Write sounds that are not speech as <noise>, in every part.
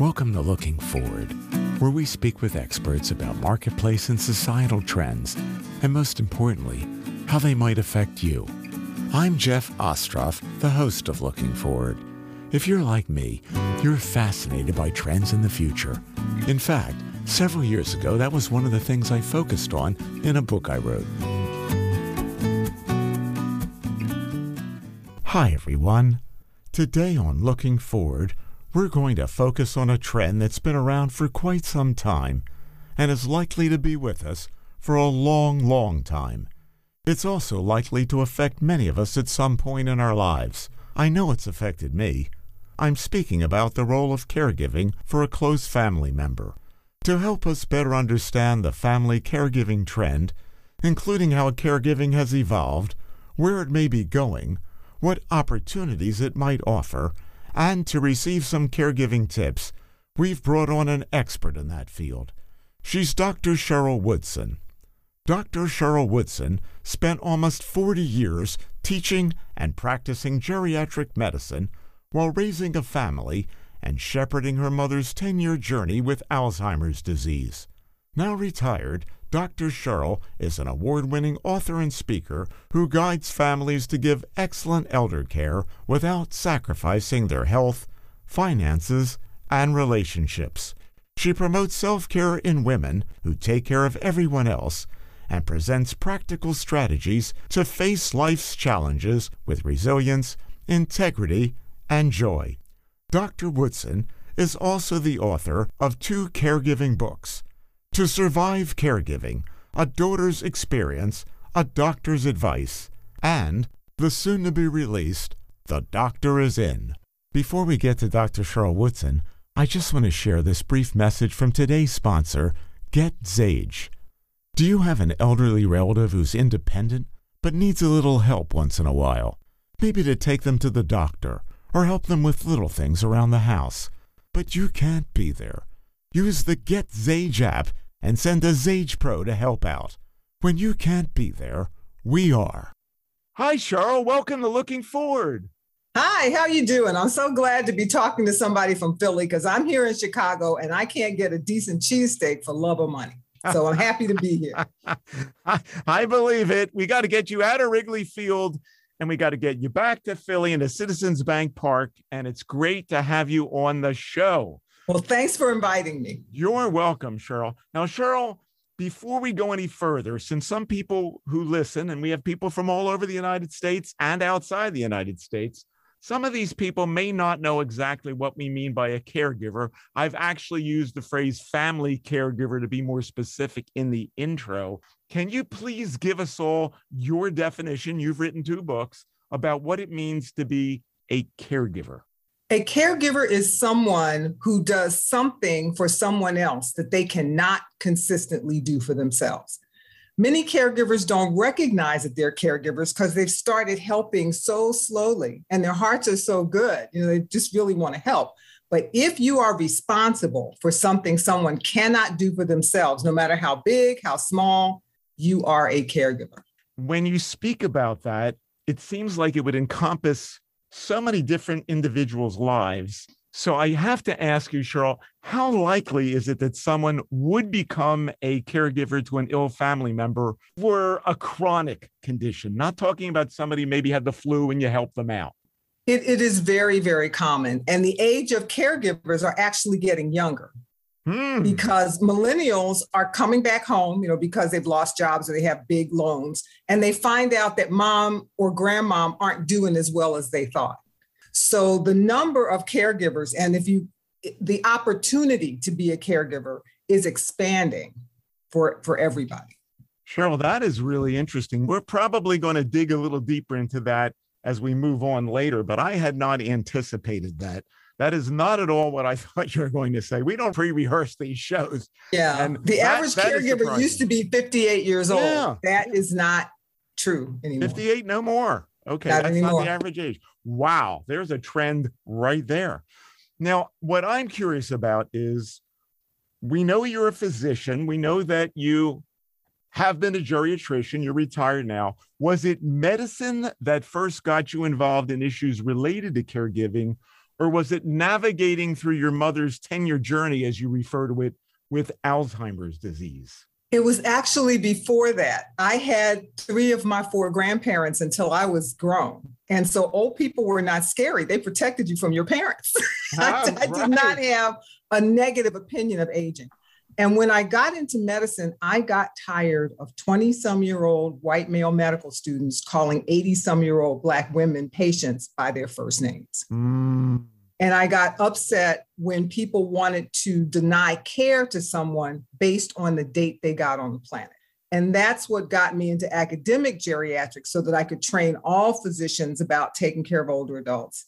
Welcome to Looking Forward, where we speak with experts about marketplace and societal trends, and most importantly, how they might affect you. I'm Jeff Ostroff, the host of Looking Forward. If you're like me, you're fascinated by trends in the future. In fact, several years ago, that was one of the things I focused on in a book I wrote. Hi, everyone. Today on Looking Forward, we're going to focus on a trend that's been around for quite some time and is likely to be with us for a long, long time. It's also likely to affect many of us at some point in our lives. I know it's affected me. I'm speaking about the role of caregiving for a close family member. To help us better understand the family caregiving trend, including how caregiving has evolved, where it may be going, what opportunities it might offer, and to receive some caregiving tips, we've brought on an expert in that field. She's Dr. Cheryl Woodson. Dr. Cheryl Woodson spent almost 40 years teaching and practicing geriatric medicine while raising a family and shepherding her mother's 10 year journey with Alzheimer's disease. Now retired, Dr. Cheryl is an award winning author and speaker who guides families to give excellent elder care without sacrificing their health, finances, and relationships. She promotes self care in women who take care of everyone else and presents practical strategies to face life's challenges with resilience, integrity, and joy. Dr. Woodson is also the author of two caregiving books to survive caregiving, a daughter's experience, a doctor's advice, and the soon to be released The Doctor is In. Before we get to Dr. Cheryl Woodson, I just want to share this brief message from today's sponsor, Get Zage. Do you have an elderly relative who's independent but needs a little help once in a while? Maybe to take them to the doctor or help them with little things around the house. But you can't be there. Use the Get Zage app and send a Zage Pro to help out. When you can't be there, we are. Hi, Cheryl. Welcome to Looking Forward. Hi, how you doing? I'm so glad to be talking to somebody from Philly because I'm here in Chicago and I can't get a decent cheesesteak for love or money. So I'm happy to be here. <laughs> I believe it. We got to get you out of Wrigley Field and we got to get you back to Philly into Citizens Bank Park. And it's great to have you on the show. Well, thanks for inviting me. You're welcome, Cheryl. Now, Cheryl, before we go any further, since some people who listen, and we have people from all over the United States and outside the United States, some of these people may not know exactly what we mean by a caregiver. I've actually used the phrase family caregiver to be more specific in the intro. Can you please give us all your definition? You've written two books about what it means to be a caregiver. A caregiver is someone who does something for someone else that they cannot consistently do for themselves. Many caregivers don't recognize that they're caregivers because they've started helping so slowly and their hearts are so good. You know, they just really want to help. But if you are responsible for something someone cannot do for themselves, no matter how big, how small, you are a caregiver. When you speak about that, it seems like it would encompass so many different individuals' lives. So I have to ask you, Cheryl, how likely is it that someone would become a caregiver to an ill family member for a chronic condition? Not talking about somebody maybe had the flu and you help them out. It, it is very, very common. And the age of caregivers are actually getting younger. Hmm. because millennials are coming back home, you know, because they've lost jobs or they have big loans, and they find out that mom or grandmom aren't doing as well as they thought. So the number of caregivers, and if you, the opportunity to be a caregiver is expanding for for everybody. Cheryl, that is really interesting. We're probably going to dig a little deeper into that as we move on later, but I had not anticipated that. That is not at all what I <laughs> thought you were going to say. We don't pre-rehearse these shows. Yeah. And the that, average that caregiver used to be 58 years old. Yeah. That is not true anymore. 58 no more. Okay. Not that's anymore. not the average age. Wow. There's a trend right there. Now, what I'm curious about is we know you're a physician. We know that you have been a geriatrician. You're retired now. Was it medicine that first got you involved in issues related to caregiving? Or was it navigating through your mother's tenure journey, as you refer to it, with Alzheimer's disease? It was actually before that. I had three of my four grandparents until I was grown. And so old people were not scary. They protected you from your parents. <laughs> I, I did not have a negative opinion of aging. And when I got into medicine, I got tired of 20 some year old white male medical students calling 80 some year old Black women patients by their first names. Mm. And I got upset when people wanted to deny care to someone based on the date they got on the planet. And that's what got me into academic geriatrics so that I could train all physicians about taking care of older adults.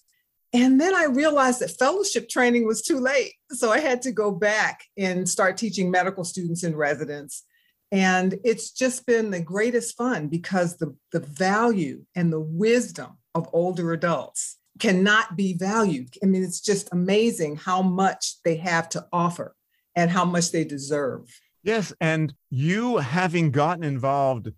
And then I realized that fellowship training was too late. So I had to go back and start teaching medical students in residence. And it's just been the greatest fun because the, the value and the wisdom of older adults cannot be valued. I mean, it's just amazing how much they have to offer and how much they deserve. Yes. And you having gotten involved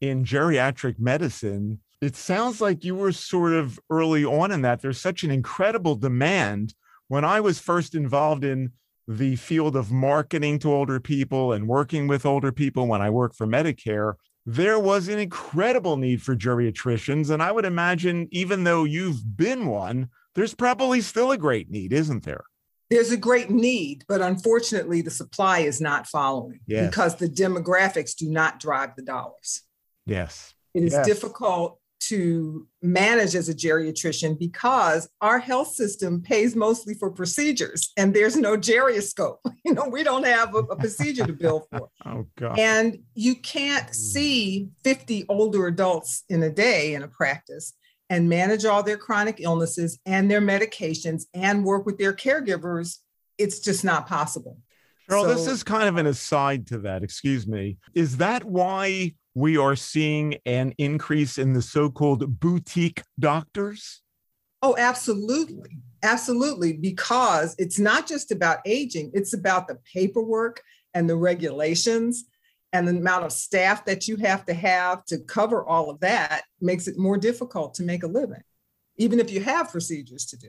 in geriatric medicine, it sounds like you were sort of early on in that. There's such an incredible demand. When I was first involved in the field of marketing to older people and working with older people when I worked for Medicare, there was an incredible need for geriatricians. And I would imagine, even though you've been one, there's probably still a great need, isn't there? There's a great need, but unfortunately, the supply is not following yes. because the demographics do not drive the dollars. Yes. It is yes. difficult to manage as a geriatrician because our health system pays mostly for procedures and there's no gerioscope. <laughs> You know, we don't have a, a procedure to bill for. <laughs> oh, God. And you can't hmm. see 50 older adults in a day in a practice and manage all their chronic illnesses and their medications and work with their caregivers. It's just not possible. Cheryl, so, this is kind of an aside to that. Excuse me. Is that why we are seeing an increase in the so called boutique doctors? Oh, absolutely. Absolutely. Because it's not just about aging, it's about the paperwork and the regulations and the amount of staff that you have to have to cover all of that makes it more difficult to make a living, even if you have procedures to do.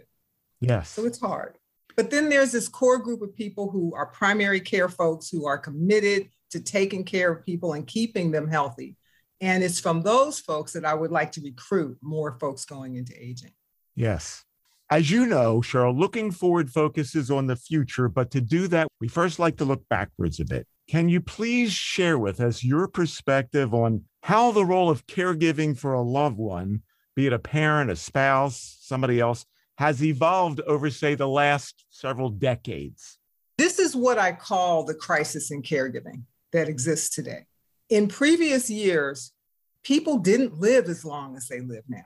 Yes. So it's hard. But then there's this core group of people who are primary care folks who are committed to taking care of people and keeping them healthy. And it's from those folks that I would like to recruit more folks going into aging. Yes. As you know, Cheryl, looking forward focuses on the future, but to do that, we first like to look backwards a bit. Can you please share with us your perspective on how the role of caregiving for a loved one, be it a parent, a spouse, somebody else, has evolved over, say, the last several decades? This is what I call the crisis in caregiving that exists today. In previous years, people didn't live as long as they live now.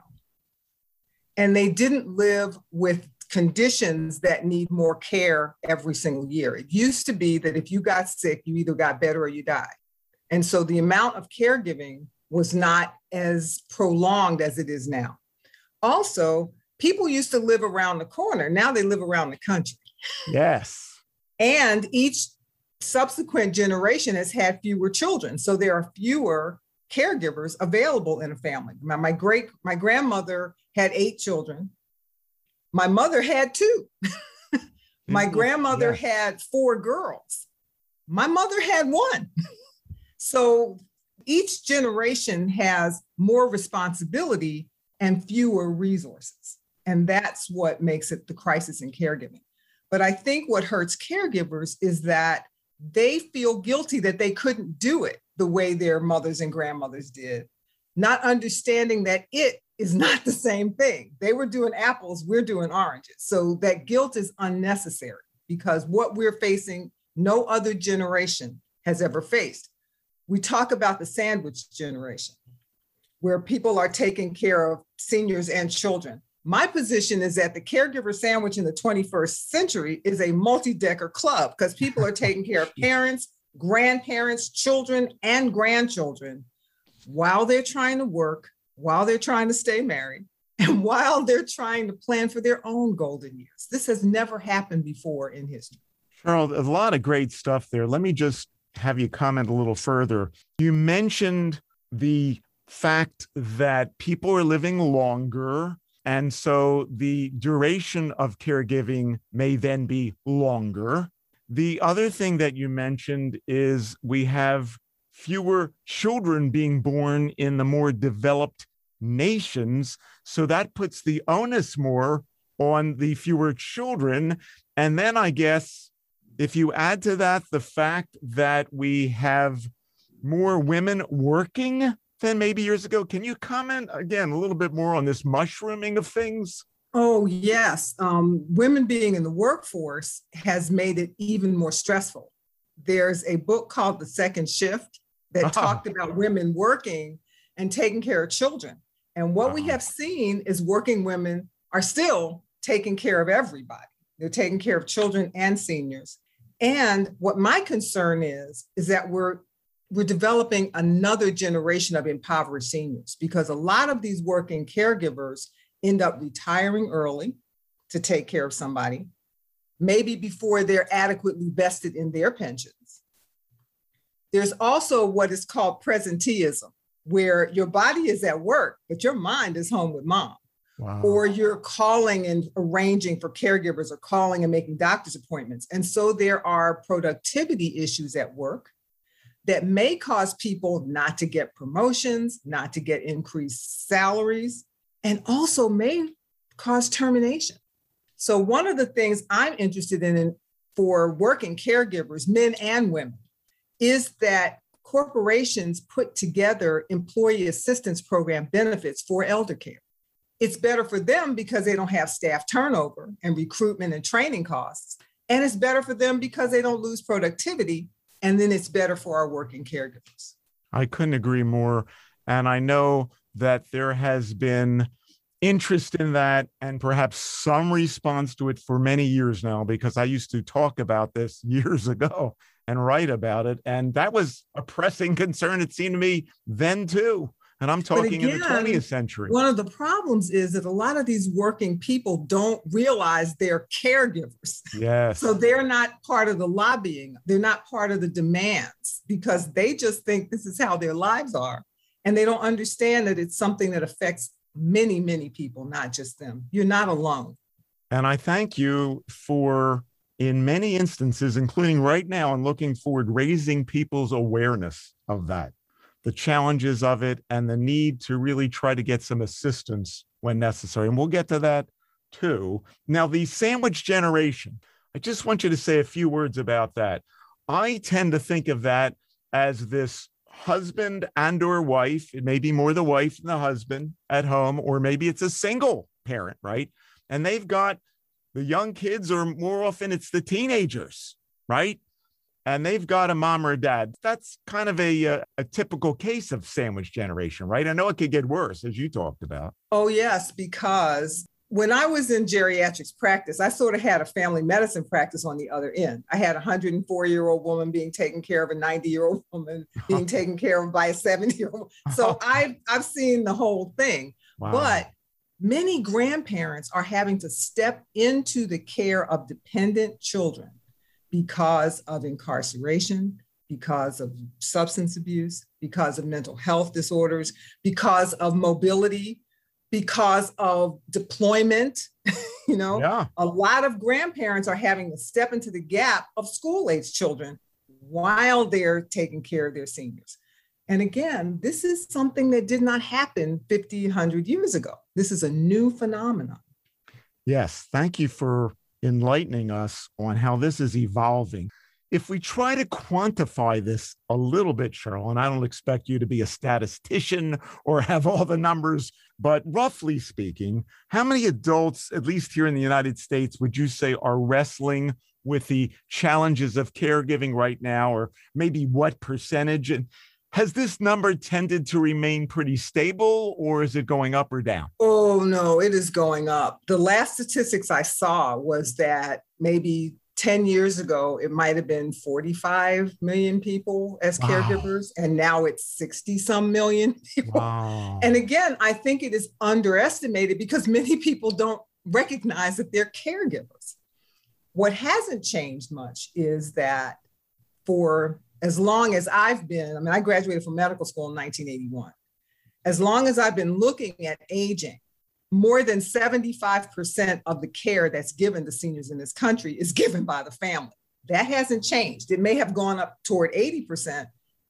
And they didn't live with conditions that need more care every single year. It used to be that if you got sick, you either got better or you died. And so the amount of caregiving was not as prolonged as it is now. Also, people used to live around the corner. Now they live around the country. Yes. And each subsequent generation has had fewer children. So there are fewer caregivers available in a family. My, my great my grandmother had eight children. My mother had two. <laughs> my grandmother yeah. had four girls. My mother had one. <laughs> so each generation has more responsibility and fewer resources. And that's what makes it the crisis in caregiving. But I think what hurts caregivers is that they feel guilty that they couldn't do it the way their mothers and grandmothers did, not understanding that it is <laughs> not the same thing. They were doing apples, we're doing oranges. So that guilt is unnecessary because what we're facing, no other generation has ever faced. We talk about the sandwich generation, where people are taking care of seniors and children. My position is that the caregiver sandwich in the 21st century is a multi decker club because people are taking care of <laughs> parents, grandparents, children, and grandchildren while they're trying to work, while they're trying to stay married, and while they're trying to plan for their own golden years. This has never happened before in history. Cheryl, a lot of great stuff there. Let me just have you comment a little further. You mentioned the fact that people are living longer And so the duration of caregiving may then be longer. The other thing that you mentioned is we have fewer children being born in the more developed nations. So that puts the onus more on the fewer children. And then I guess if you add to that the fact that we have more women working than maybe years ago, can you comment again a little bit more on this mushrooming of things? Oh, yes. Um, women being in the workforce has made it even more stressful. There's a book called The Second Shift that oh. talked about women working and taking care of children. And what wow. we have seen is working women are still taking care of everybody. They're taking care of children and seniors. And what my concern is, is that we're we're developing another generation of impoverished seniors because a lot of these working caregivers end up retiring early to take care of somebody, maybe before they're adequately vested in their pensions. There's also what is called presenteeism, where your body is at work, but your mind is home with mom. Wow. Or you're calling and arranging for caregivers or calling and making doctor's appointments. And so there are productivity issues at work that may cause people not to get promotions, not to get increased salaries, and also may cause termination. So, one of the things I'm interested in for working caregivers, men and women, is that corporations put together employee assistance program benefits for elder care it's better for them because they don't have staff turnover and recruitment and training costs. And it's better for them because they don't lose productivity. And then it's better for our working caregivers. I couldn't agree more. And I know that there has been interest in that and perhaps some response to it for many years now, because I used to talk about this <laughs> years ago and write about it. And that was a pressing concern, it seemed to me then too. And I'm talking again, in the 20th century. One of the problems is that a lot of these working people don't realize they're caregivers. Yes. So they're not part of the lobbying, they're not part of the demands because they just think this is how their lives are. And they don't understand that it's something that affects many, many people, not just them. You're not alone. And I thank you for, in many instances, including right now, and looking forward, raising people's awareness of that the challenges of it and the need to really try to get some assistance when necessary. And we'll get to that too. Now, the sandwich generation, I just want you to say a few words about that. I tend to think of that as this husband and or wife it may be more the wife than the husband at home or maybe it's a single parent right and they've got the young kids or more often it's the teenagers right and they've got a mom or a dad. That's kind of a, a, a, typical case of sandwich generation, right? I know it could get worse, as you talked about. Oh, yes, because when I was in geriatrics practice, I sort of had a family medicine practice on the other end. I had a 104 year old woman being taken care of, a 90 year old woman <laughs> being taken care of by a 70 year old. So <laughs> I've, I've seen the whole thing. Wow. But many grandparents are having to step into the care of dependent children because of incarceration, because of substance abuse, because of mental health disorders, because of mobility, because of deployment. <laughs> you know, yeah. a lot of grandparents are having to step into the gap of school age children while they're taking care of their seniors. And again, this is something that did not happen 50, 100 years ago. This is a new phenomenon. Yes. Thank you for enlightening us on how this is evolving. If we try to quantify this a little bit, Cheryl, and I don't expect you to be a statistician or have all the numbers, but roughly speaking, how many adults, at least here in the United States, would you say are wrestling with the challenges of caregiving right now, or maybe what percentage? And has this number tended to remain pretty stable or is it going up or down? Oh, no, it is going up. The last statistics I saw was that maybe 10 years ago, it might have been 45 million people as wow. caregivers, and now it's 60 some million <laughs> people. Wow. And again, I think it is underestimated because many people don't recognize that they're caregivers. What hasn't changed much is that for as long as I've been, I mean, I graduated from medical school in 1981. As long as I've been looking at aging, more than 75% of the care that's given to seniors in this country is given by the family. That hasn't changed. It may have gone up toward 80%,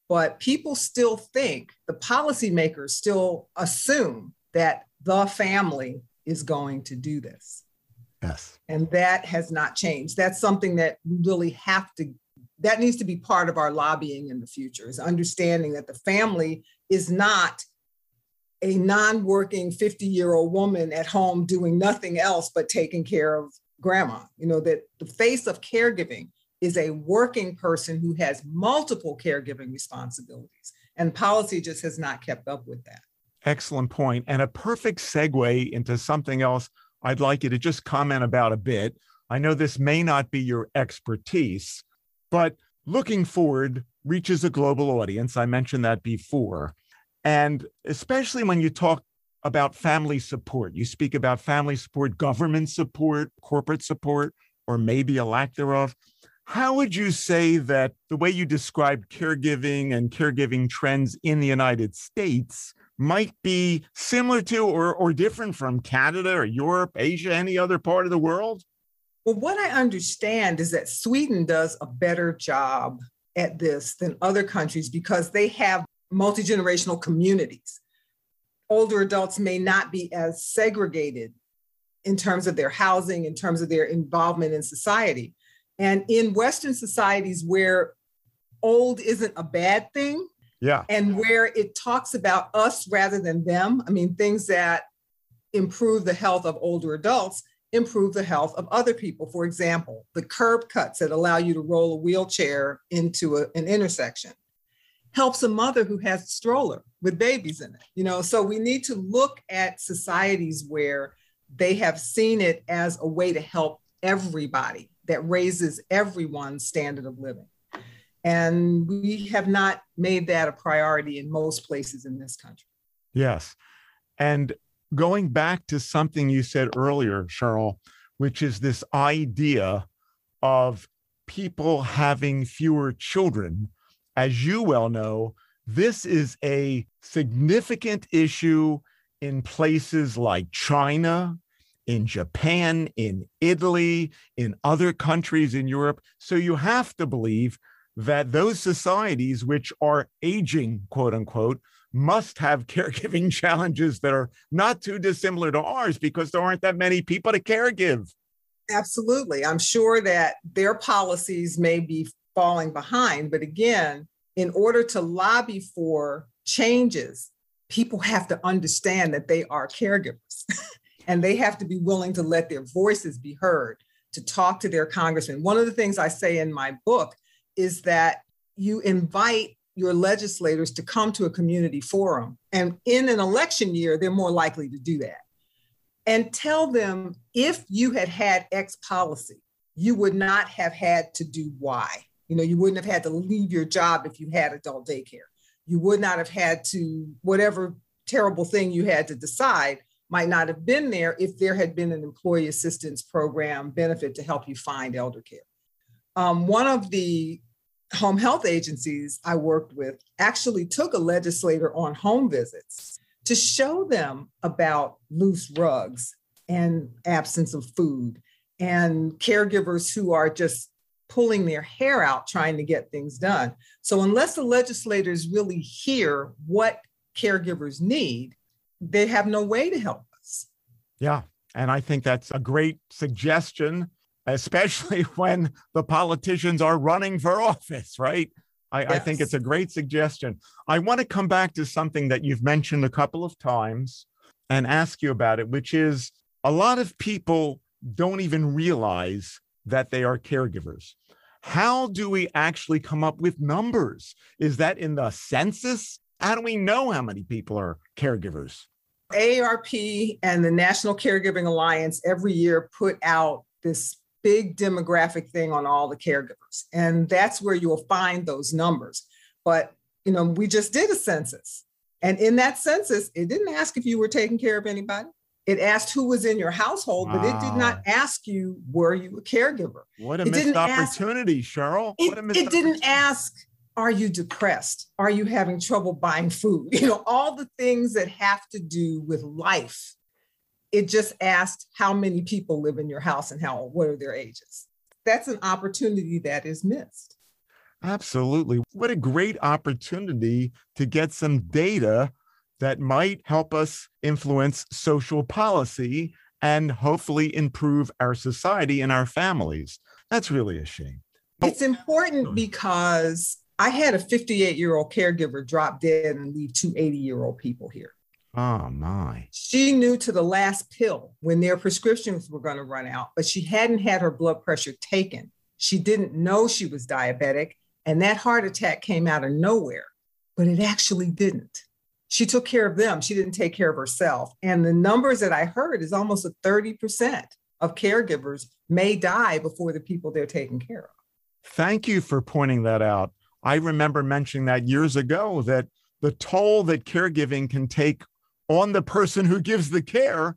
but people still think, the policymakers still assume that the family is going to do this. Yes. And that has not changed. That's something that we really have to, that needs to be part of our lobbying in the future, is understanding that the family is not a non working 50 year old woman at home doing nothing else but taking care of grandma. You know, that the face of caregiving is a working person who has multiple caregiving responsibilities. And policy just has not kept up with that. Excellent. And a perfect segue into something else I'd like you to just comment about a bit. I know this may not be your expertise, but looking forward reaches a global audience. I mentioned that before. And especially when you talk about family support, you speak about family support, government support, corporate support, or maybe a lack thereof. How would you say that the way you describe caregiving and caregiving trends in the United States might be similar to or, or different from Canada or Europe, Asia, any other part of the world? Well, what I understand is that Sweden does a better job at this than other countries because they have multi generational communities. Older adults may not be as segregated in terms of their housing, in terms of their involvement in society. And in Western societies where old isn't a bad thing, yeah. And where it talks about us rather than them. I mean, things that improve the health of older adults improve the health of other people. For example, the curb cuts that allow you to roll a wheelchair into a, an intersection helps a mother who has a stroller with babies in it. You know, so we need to look at societies where they have seen it as a way to help everybody that raises everyone's standard of living. And we have not made that a priority in most places in this country. Yes. And going back to something you said earlier, Cheryl, which is this idea of people having fewer children. As you well know, this is a significant issue in places like China, in Japan, in Italy, in other countries in Europe. So you have to believe that those societies which are aging, quote unquote, must have caregiving <laughs> challenges that are not too dissimilar to ours because there aren't that many people to caregive. Absolutely. I'm sure that their policies may be falling behind. But again, in order to lobby for changes, people have to understand that they are caregivers <laughs> and they have to be willing to let their voices be heard, to talk to their congressman. One of the things I say in my book is that you invite your legislators to come to a community forum. And in an election year, they're more likely to do that. And tell them if you had had X policy, you would not have had to do Y. You know, you wouldn't have had to leave your job if you had adult daycare. You would not have had to, whatever terrible thing you had to decide might not have been there if there had been an employee assistance program benefit to help you find elder care. Um, one of the home health agencies I worked with actually took a legislator on home visits to show them about loose rugs and absence of food and caregivers who are just pulling their hair out trying to get things done. So, unless the legislators really hear what caregivers need, they have no way to help us. Yeah. And I think that's a great suggestion especially <laughs> when the politicians are running for office, right? I, yes. I, think it's a great suggestion. I want to come back to something that you've mentioned a couple of times and ask you about it, which is a lot of people don't even realize that they are caregivers. How do we actually come up with numbers? Is that in the census? How do we know how many people are caregivers? AARP and the National Caregiving Alliance every year put out this big demographic thing on all the caregivers. And that's where you'll find those numbers. But, you know, we just did a census. And in that census, it didn't ask if you were taking care of anybody. It asked who was in your household, wow. but it did not ask you, were you a caregiver? What a it missed opportunity, ask, Cheryl. It, it didn't ask, are you depressed? Are you having trouble buying food? <laughs> You know, all the things that have to do with life It just asked how many people live in your house and how what are their ages. That's an opportunity that is missed. Absolutely. What a great opportunity to get some data that might help us influence social policy and hopefully improve our society and our families. That's really a shame. It's important because I had a 58 year old caregiver drop dead and leave two 80 year old people here. Oh, my. She knew to the last pill when their prescriptions were going to run out, but she hadn't had her blood pressure taken. She didn't know she was diabetic, and that heart attack came out of nowhere, but it actually didn't. She took care of them. She didn't take care of herself. And the numbers that I heard is almost a 30% of caregivers may die before the people they're taking care of. Thank you for pointing that out. I remember mentioning that years ago that the toll that caregiving can take on the person who gives the care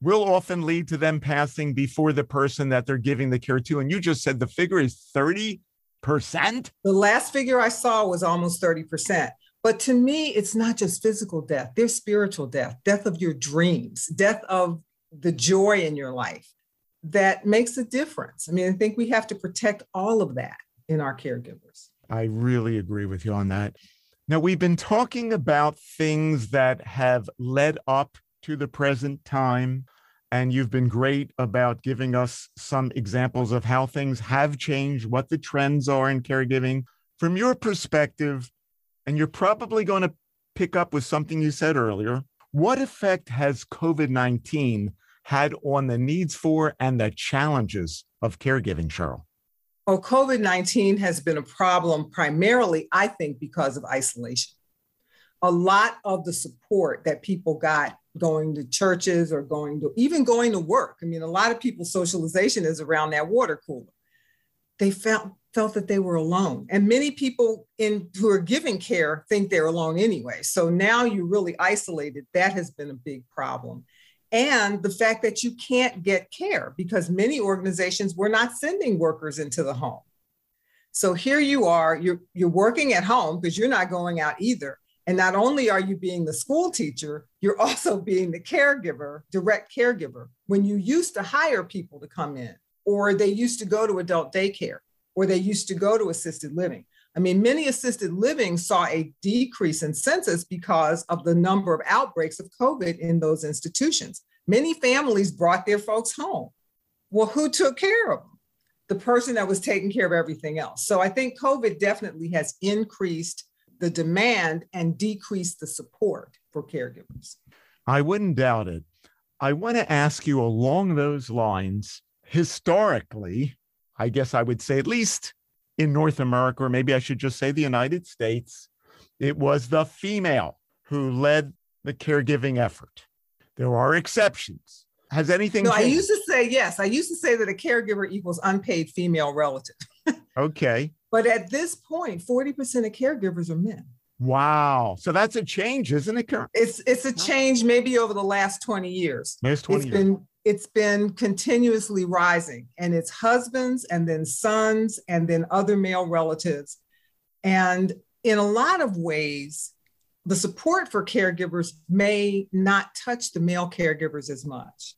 will often lead to them passing before the person that they're giving the care to. And you just said the figure is 30%? The last figure I saw was almost 30%. But to me, it's not just physical death, there's spiritual death, death of your dreams, death of the joy in your life that makes a difference. I mean, I think we have to protect all of that in our caregivers. I really agree with you on that. Now, we've been talking about things that have led up to the present time, and you've been great about giving us some examples of how things have changed, what the trends are in caregiving. From your perspective, and you're probably going to pick up with something you said earlier, what effect has COVID 19 had on the needs for and the challenges of caregiving, Cheryl? Well, COVID 19 has been a problem primarily, I think, because of isolation. A lot of the support that people got going to churches or going to even going to work. I mean, a lot of people's socialization is around that water cooler. They felt felt that they were alone. And many people in who are giving care think they're alone anyway. So now you're really isolated. That has been a big problem and the fact that you can't get care because many organizations were not sending workers into the home. So here you are, you're, you're working at home because you're not going out either. And not only are you being the school teacher, you're also <laughs> being the caregiver, direct caregiver. When you used to hire people to come in, or they used to go to adult daycare, or they used to go to assisted living. I mean, many assisted living saw a decrease in census because of the number of outbreaks of COVID in those institutions. Many families brought their folks home. Well, who took care of them? The person that was taking care of everything else. So I think COVID definitely has increased the demand and decreased the support for caregivers. I wouldn't doubt it. I want to ask you along those lines historically, I guess I would say at least in North America, or maybe I should just say the United States, it was the female who led the caregiving effort. There are exceptions. Has anything No, changed? I used to say yes. I used to say that a caregiver equals unpaid female relative. <laughs> okay. But at this point, 40% of caregivers are men. Wow. So that's a change, isn't it? Karen? It's it's a change maybe over the last 20 years. Last 20 It's years. been it's been continuously rising and it's husbands and then sons and then other male relatives. And in a lot of ways, the support for caregivers may not touch the male caregivers as much.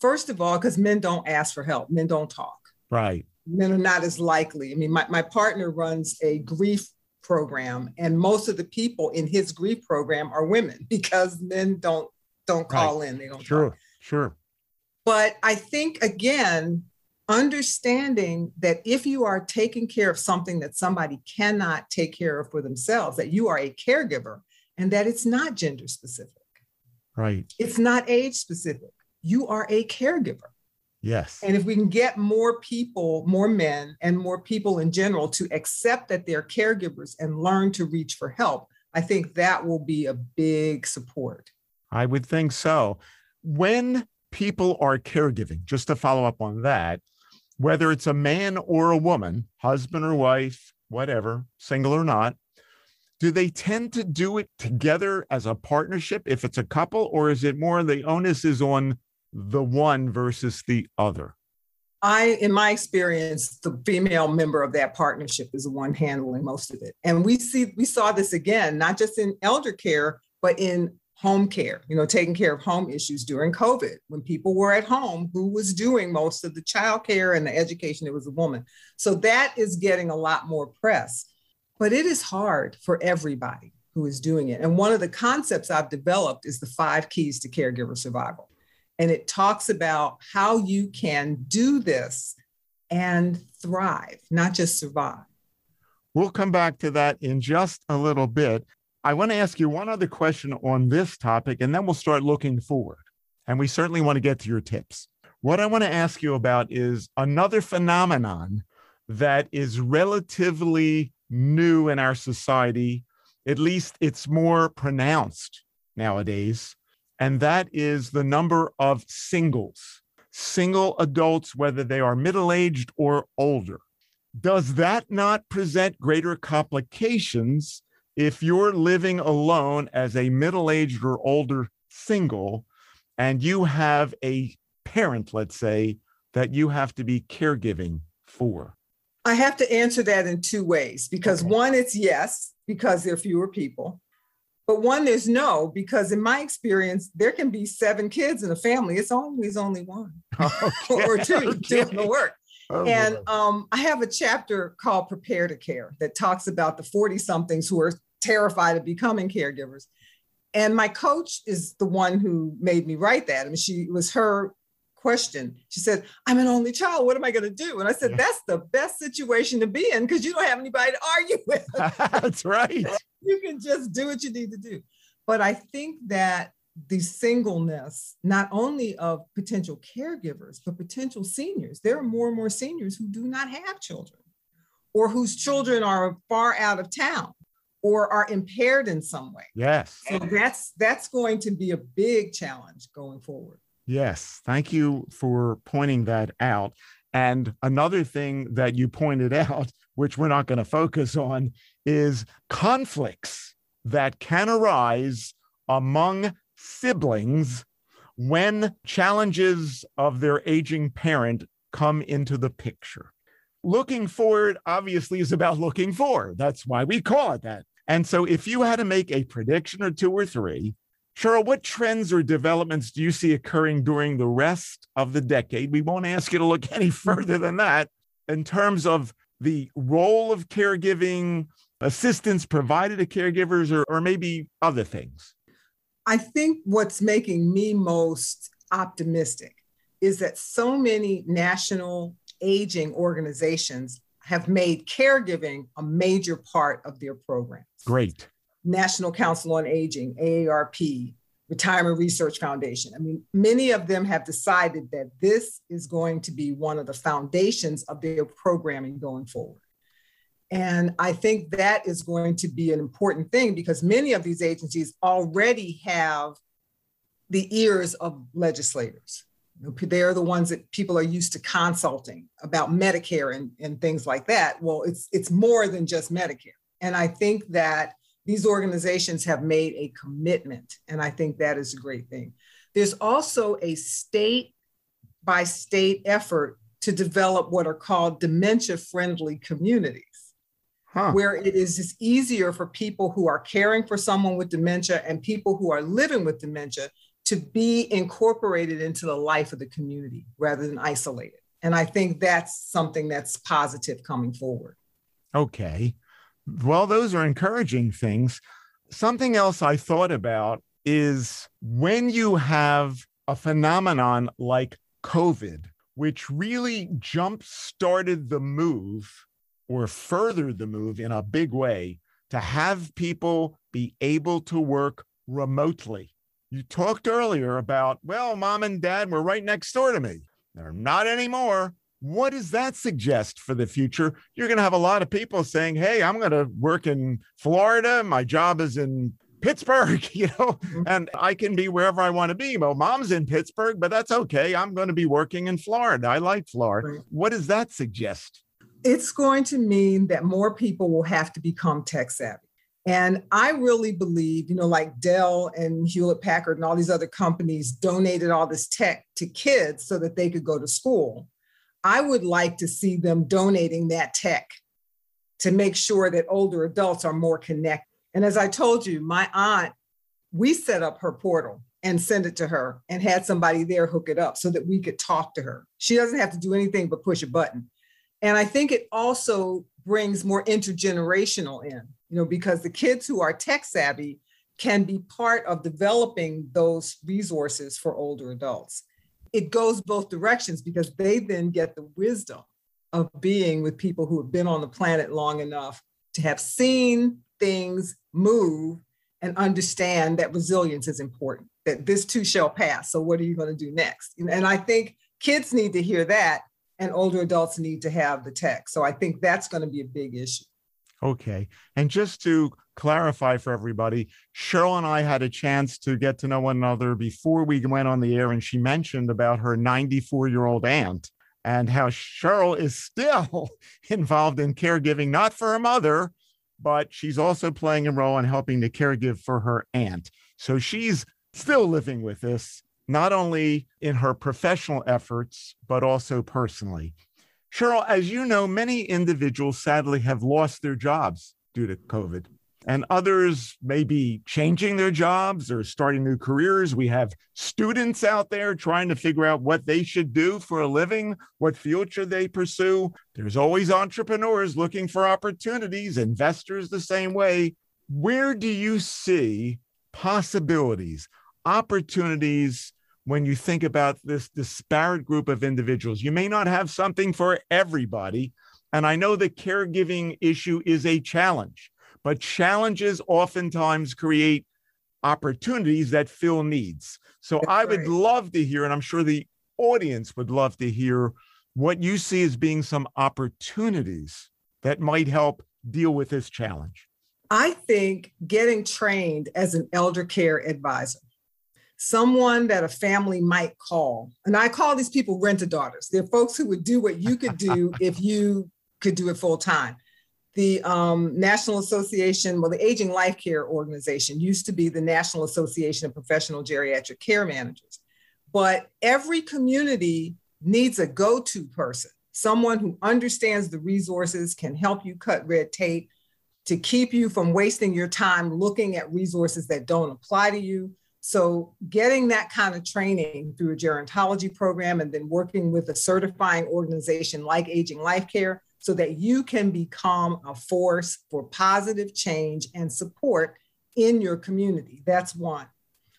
First of all, because men don't ask for help, men don't talk. right. Men are not as likely. I mean, my, my partner runs a grief program, and most of the people in his grief program are women <laughs> because men don't don't call in. They don't Sure. talk. Sure. But I think again, understanding that if you are taking care of something that somebody cannot take care of for themselves, that you are a caregiver and that it's not gender specific, Right. it's not age specific. You are a caregiver. Yes. And if we can get more people, more men, and more people in general to accept that they're caregivers and learn to reach for help, I think that will be a big support. I would think so. When people are caregiving, just to follow up on that, whether it's a man or a woman, husband or wife, whatever, single or not, do they tend to do it together as a partnership if it's a couple, or is it more the onus is on the one versus the other? I, in my experience, the female member of that partnership is the one handling most of it. And we see we saw this again, not just in elder care, but in home care, you know, taking care of home issues during COVID. When people were at home, who was doing most of the child care and the education? It was a woman. So that is getting a lot more press. But it is hard for everybody who is doing it. And one of the concepts I've developed is the five keys to caregiver survival. And it talks about how you can do this and thrive, not just survive. We'll come back to that in just a little bit. I want to ask you one other question on this topic, and then we'll start looking forward. And we certainly want to get to your tips. What I want to ask you about is another phenomenon that is relatively new in our society. At least it's more pronounced nowadays. And that is the number of singles, single adults, whether they are middle aged or older. Does that not present greater complications if you're living alone as a middle aged or older single and you have a parent, let's say, that you have to be caregiving for? I have to answer that in two ways because okay. one, it's yes, because there are fewer people. But one, there's no, because in my experience, there can be seven kids in a family. It's always only one <laughs> okay. or two okay. doing the work. Oh, and um, I have a chapter called Prepare to Care that talks about the 40 somethings who are terrified of becoming caregivers. And my coach is the one who made me write that. I mean, she was her question. She said, I'm an only child. What am I going to do? And I said, That's the best situation to be in because you don't have anybody to argue with. <laughs> That's right. <laughs> you can just do what you need to do. But I think that the singleness, not only of potential caregivers, but potential seniors. There are more and more seniors who do not have children or whose children are far out of town or are impaired in some way. Yes. So that's that's going to be a big challenge going forward. Yes. Thank you for pointing that out. And another thing that you pointed <laughs> out, which we're not going to focus on, is conflicts that can arise among siblings when challenges of their aging parent come into the picture. Looking forward, obviously, is about looking forward. That's why we call it that. And so, if you had to make a prediction or two or three, Cheryl, what trends or developments do you see occurring during the rest of the decade? We won't ask you to look <laughs> any further than that in terms of the role of caregiving, assistance provided to caregivers, or, or maybe other things. I think what's making me most optimistic is that so many national aging organizations have made caregiving a major part of their programs. Great. National Council on Aging, AARP, Retirement Research Foundation. I mean, many of them have decided that this is going to be one of the foundations of their programming going forward. And I think that is going to be an important thing because many of these agencies already have the ears of legislators. They're the ones that people are used to consulting about Medicare and, and things like that. Well, it's it's more than just Medicare. And I think that these organizations have made a commitment, and I think that is a great thing. There's also a state by state effort to develop what are called dementia friendly communities huh. where it is just easier for people who are caring for someone with dementia and people who are living with dementia to be incorporated into the life of the community rather than isolated. And I think that's something that's positive coming forward. Okay. Well, those are encouraging things. Something else I thought about is when you have a phenomenon like COVID, which really jump started the move or further the move in a big way to have people be able to work remotely. You talked earlier about, well, mom and dad were right next door to me. They're not anymore. What does that suggest for the future? You're going to have a lot of people saying, hey, I'm going to work in Florida. My job is in Pittsburgh, <laughs> you know, mm-hmm. and I can be wherever I want to be. Well, mom's in Pittsburgh, but that's okay. I'm going to be working in Florida. I like Florida. What does that suggest? It's going to mean that more people will have to become tech savvy. And I really believe, you know, like Dell and Hewlett Packard and all these other companies donated all this tech to kids so that they could go to school. I would like to see them donating that tech to make sure that older adults are more connected. And as I told you, my aunt we set up her portal and send it to her and had somebody there hook it up so that we could talk to her. She doesn't have to do anything but push a button. And I think it also brings more intergenerational in, you know, because the kids who are tech savvy can be part of developing those resources for older adults. It goes both directions because they then get the wisdom of being with people who have been on the planet long enough to have seen things move and understand that resilience is important, that this too shall pass. So, what are you going to do next? And I think kids need to hear that, and older adults need to have the tech. So, I think that's going to be a big issue. Okay. And just to clarify for everybody, Cheryl and I had a chance to get to know one another before we went on the air, and she mentioned about her 94 year old aunt and how Cheryl is still <laughs> involved in caregiving, not for her mother, but she's also playing a role in helping to caregive for her aunt. So she's still living with this, not only in her professional efforts, but also personally. Cheryl, as you know, many individuals sadly have lost their jobs due to COVID and others may be changing their jobs or starting new careers. We have students out there trying to figure out what they should do for a living, what future they pursue. There's always entrepreneurs looking for opportunities, investors the same way. Where do you see possibilities, opportunities when you think about this disparate group of individuals? You may not have something for everybody. And I know the caregiving issue is a challenge but challenges oftentimes create opportunities that fill needs. So That's I would right. love to hear, and I'm sure the audience would love to hear what you see as being some opportunities that might help deal with this challenge. I think getting trained as an elder care advisor, someone that a family might call, and I call these people rent a daughters. They're folks who would do what you could do <laughs> if you could do it full time the um, National Association, well, the Aging Life Care Organization used to be the National Association of Professional Geriatric Care Managers. But every community needs a go to person, someone who understands the resources, can help you cut red tape, to keep you from wasting your time looking at resources that don't apply to you. So, getting that kind of training through a gerontology program and then working with a certifying organization like Aging Life Care so that you can become a force for positive change and support in your community. That's one.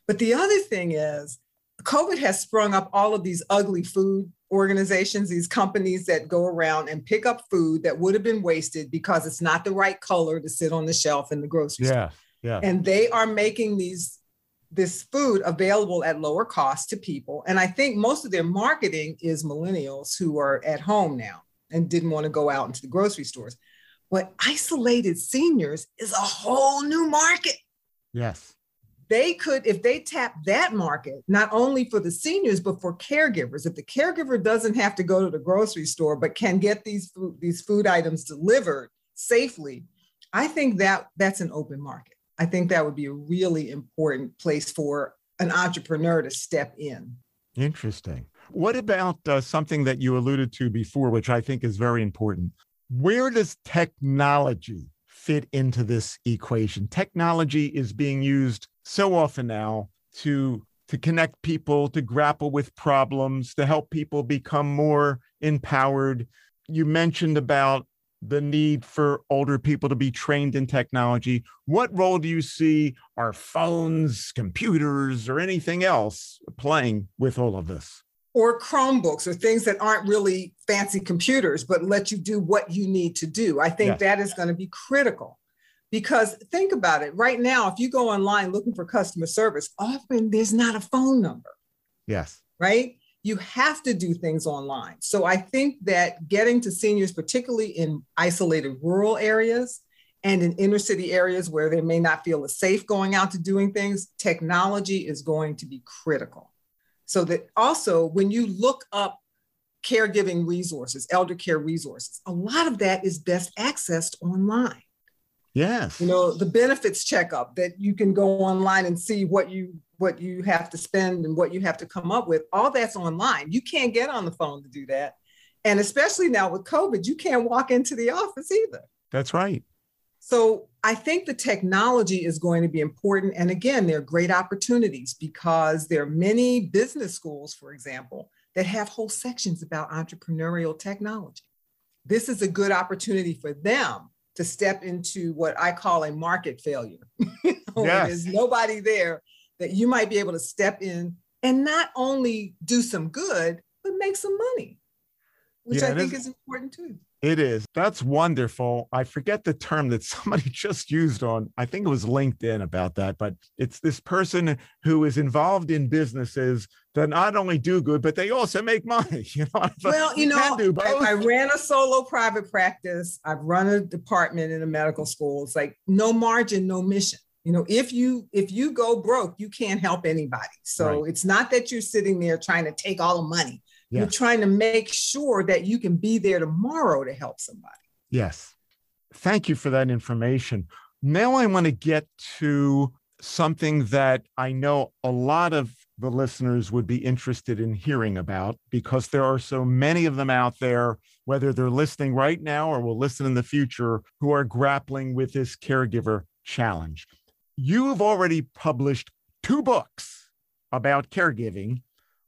But the other thing is, COVID has sprung up all of these ugly food organizations, these companies that go around and pick up food that would have been wasted because it's not the right color to sit on the shelf in the grocery yeah, store. Yeah. And they are making these this food available at lower cost to people. And I think most of their marketing is millennials who are at home now and didn't want to go out into the grocery stores. But isolated seniors is a whole new market. Yes. They could, if they tap that market, not only for the seniors, but for caregivers. If the caregiver doesn't have to go to the grocery store, but can get these food, these food items delivered safely, I think that that's an open market. I think that would be a really important place for an entrepreneur to step in. Interesting. What about uh, something that you alluded to before, which I think is very important? Where does technology fit into this equation? Technology is being used so often now to to connect people, to grapple with problems, to help people become more empowered. You mentioned about the need for older people to be trained in technology. What role do you see our phones, computers, or anything else playing with all of this? or Chromebooks or things that aren't really fancy computers, but let you do what you need to do. I think yes. that is going to be critical because think about it right now, if you go online looking for customer service, often there's not a phone number. Yes. Right? You have to do things online. So I think that getting to seniors, particularly in isolated rural areas, and in inner city areas where they may not feel as safe going out to doing things, technology is going to be critical. So that also when you look up caregiving resources, elder care resources, a lot of that is best accessed online. Yes. You know, the benefits checkup that you can go online and see what you what you have to spend and what you have to come up with. All that's online. You can't get on the phone to do that. And especially now with COVID, you can't walk into the office either. That's right. So I think the technology is going to be important. And again, there are great opportunities because there are many business schools, for example, that have whole sections about entrepreneurial technology. This is a good opportunity for them to step into what I call a market failure. <laughs> yes. There's nobody there that you might be able to step in and not only do some good, but make some money, which yeah, I think is, is important too. It is. That's wonderful. I forget the term that <laughs> somebody just used on, I think it was LinkedIn about that, but it's this person who is involved in businesses that not only do good, but they also make money. <laughs> You know, <laughs> well, you know, I, I, ran a solo private practice. I've run a department in a medical school. It's like no margin, no mission. You know, if you if you go broke, you can't help anybody. So right. it's not that you're sitting there trying to take all the money. Yes. You're trying to make sure that you can be there tomorrow to help somebody. Yes. Thank you for that information. Now I want to get to something that I know a lot of the listeners would be interested in hearing about because there are so many of them out there, whether they're listening right now or will listen in the future, who are grappling with this caregiver challenge. You have already published two books about caregiving.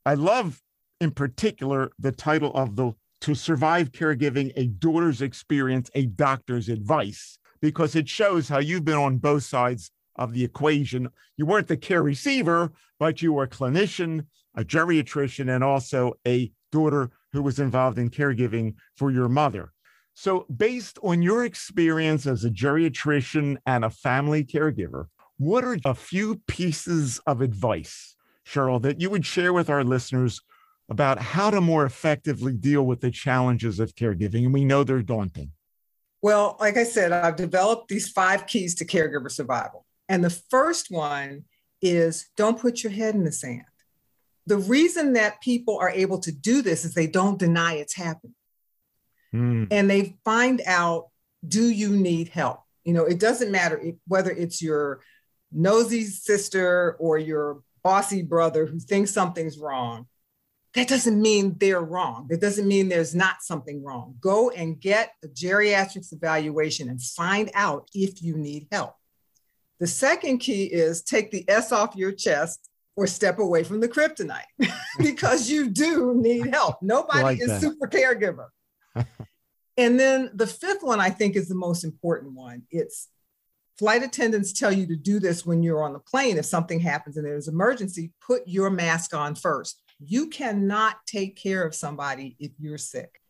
I love in particular, the title of the To Survive Caregiving, a Daughter's Experience, a Doctor's Advice, because it shows how you've been on both sides of the equation. You weren't the care receiver, but you were a clinician, a geriatrician, and also a daughter who was involved in caregiving for your mother. So, based on your experience as a geriatrician and a family caregiver, what are a few pieces of advice, Cheryl, that you would share with our listeners about how to more effectively deal with the challenges of caregiving. And we know they're daunting. Well, like I said, I've developed these five keys to caregiver survival. And the first one is don't put your head in the sand. The reason that people are able to do this is they don't deny it's happening. Mm. And they find out do you need help? You know, it doesn't matter whether it's your nosy sister or your bossy brother who thinks something's wrong that doesn't mean they're wrong. That doesn't mean there's not something wrong. Go and get a geriatrics evaluation and find out if you need help. The second key is take the S off your chest or step away from the kryptonite <laughs> because you do need help. Nobody like is that. super caregiver. <laughs> and then the fifth one I think is the most important one. It's flight attendants tell you to do this when you're on the plane. If something happens and there's emergency, put your mask on first you cannot take care of somebody if you're sick.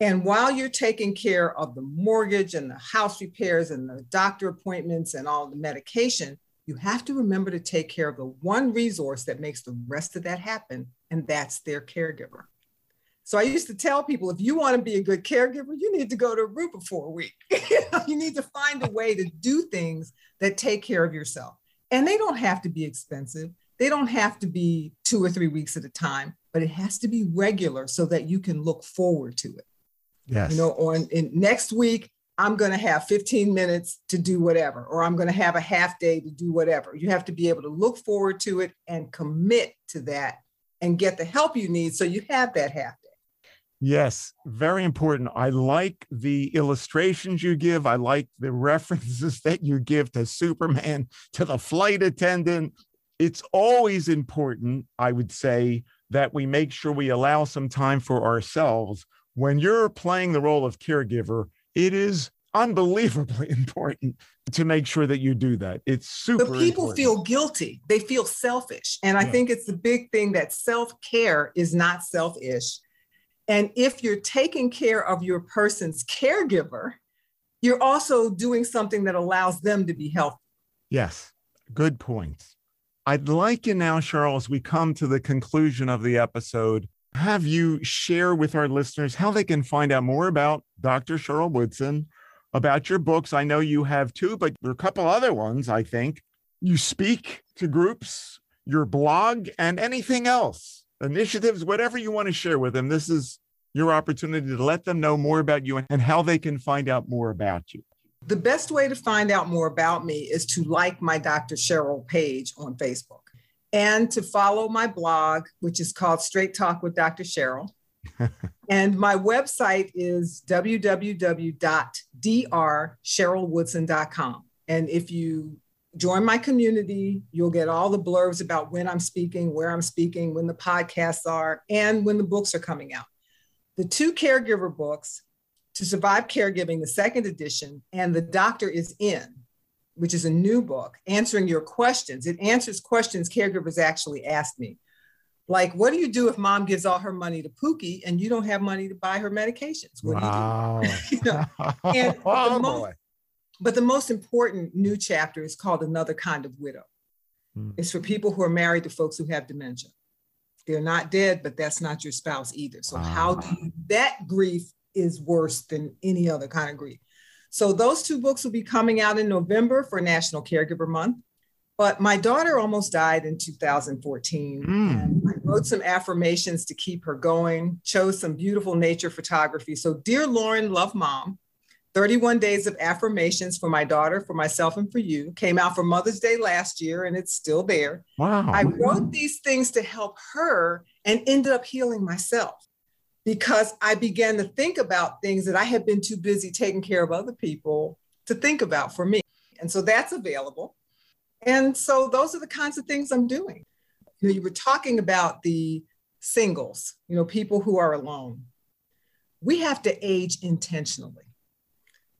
And while you're taking care of the mortgage and the house repairs and the doctor appointments and all the medication, you have to remember to take care of the one resource that makes the rest of that happen, and that's their caregiver. So I used to tell people if you want to be a good caregiver, you need to go to Aruba for a week. <laughs> you need to find a way to do things that take care of yourself. And they don't have to be expensive. They don't have to be two or three weeks at a time, but it has to be regular so that you can look forward to it. Yes. You know, on in next week, I'm going to have 15 minutes to do whatever, or I'm going to have a half day to do whatever. You have to be able to look forward to it and commit to that and get the help you need so you have that half day. Yes, very important. I like the illustrations you give. I like the <laughs> references that you give to Superman, to the flight attendant, it's always important, I would say, that we make sure we allow some time for ourselves. When you're playing the role of caregiver, it is unbelievably <laughs> important to make sure that you do that. It's super. But people important. feel guilty. They feel selfish. And I yeah. think it's the big thing that self care is not selfish. And if you're taking care of your person's caregiver, you're also doing something that allows them to be healthy. Yes, good points. I'd like you now, Cheryl, as we come to the conclusion of the episode, have you share with our listeners how they can find out more about Dr. Cheryl Woodson, about your books. I know you have two, but there are a couple other ones, I think. You speak to groups, your blog, and anything else, initiatives, whatever you want to share with them. This is your opportunity to let them know more about you and how they can find out more about you. The best way to find out more about me is to like my Dr. Cheryl page on Facebook and to follow my blog, which is called Straight Talk with Dr. Cheryl. <laughs> and my website is www.drcherylwoodson.com. And if you join my community, you'll get all the blurbs about when I'm speaking, where I'm speaking, when the podcasts are, and when the books are coming out. The two caregiver books, To Survive Caregiving, the second edition, and The Doctor is In, which is a new book, answering your questions. It answers questions caregivers actually asked me. Like, what do you do if mom gives all her money to Pookie and you don't have money to buy her medications? What wow. do you do? <laughs> you know? and <laughs> oh, the most, but the most important new chapter is called Another Kind of Widow. Hmm. It's for people who are married to folks who have dementia. They're not dead, but that's not your spouse either. So, wow. how do you, that grief is worse than any other kind of grief. So, those two books will be coming out in November for National Caregiver Month. But my daughter almost died in 2014. Mm. And I wrote some affirmations to keep her going, chose some beautiful nature photography. So, Dear Lauren, Love Mom, 31 Days of Affirmations for my daughter, for myself, and for you came out for Mother's Day last year, and it's still there. Wow. I wrote these things to help her and ended up healing myself because I began to think about things that I had been too busy taking care of other people to think about for me. And so that's available. And so those are the kinds of things I'm doing. You, know, you were talking about the singles, you know, people who are alone. We have to age intentionally.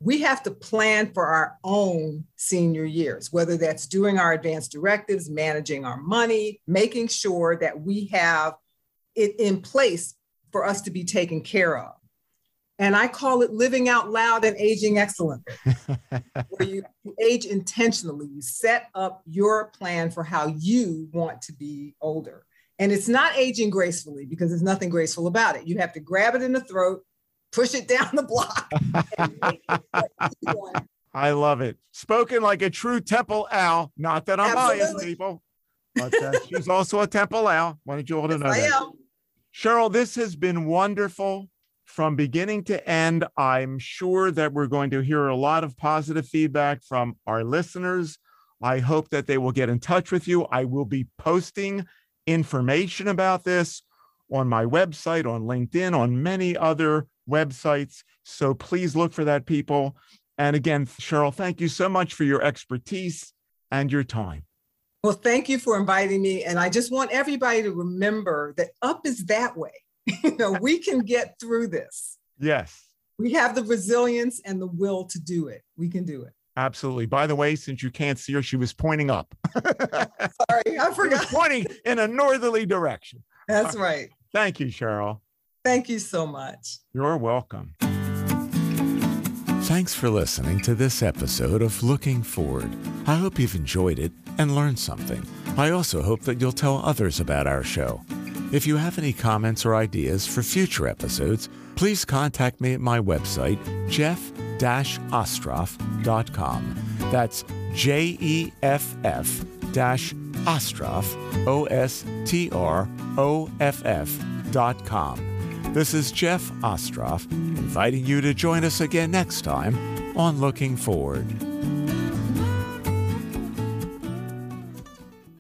We have to plan for our own senior years, whether that's doing our advanced directives, managing our money, making sure that we have it in place for us to be taken care of. And I call it living out loud and aging excellently, <laughs> where you age intentionally. You set up your plan for how you want to be older. And it's not aging gracefully because there's nothing graceful about it. You have to grab it in the throat, push it down the block. <laughs> I love it. Spoken like a true Temple Owl. Not that I'm biased, people, but uh, she's also a Temple Owl. Wanted you all to yes, know I that. Am. Cheryl, this has been wonderful from beginning to end. I'm sure that we're going to hear a lot of positive feedback from our listeners. I hope that they will get in touch with you. I will be posting information about this on my website, on LinkedIn, on many other websites. So please look for that, people. And again, Cheryl, thank you so much for your expertise and your time. Well, thank you for inviting me. And I just want everybody to remember that up is that way. <laughs> you know, we can get through this. Yes. We have the resilience and the will to do it. We can do it. Absolutely. By the way, since you can't see her, she was pointing up. <laughs> Sorry, I forgot. pointing in a northerly direction. That's right. Thank you, Cheryl. Thank you so much. You're welcome. Thanks for listening to this episode of Looking Forward. I hope you've enjoyed it and learned something. I also hope that you'll tell others about our show. If you have any comments or ideas for future episodes, please contact me at my website, jeff-ostroff.com. That's J E F F dash Ostroff, O S T R O F F dot com. This is Jeff Ostroff, inviting you to join us again next time on Looking Forward.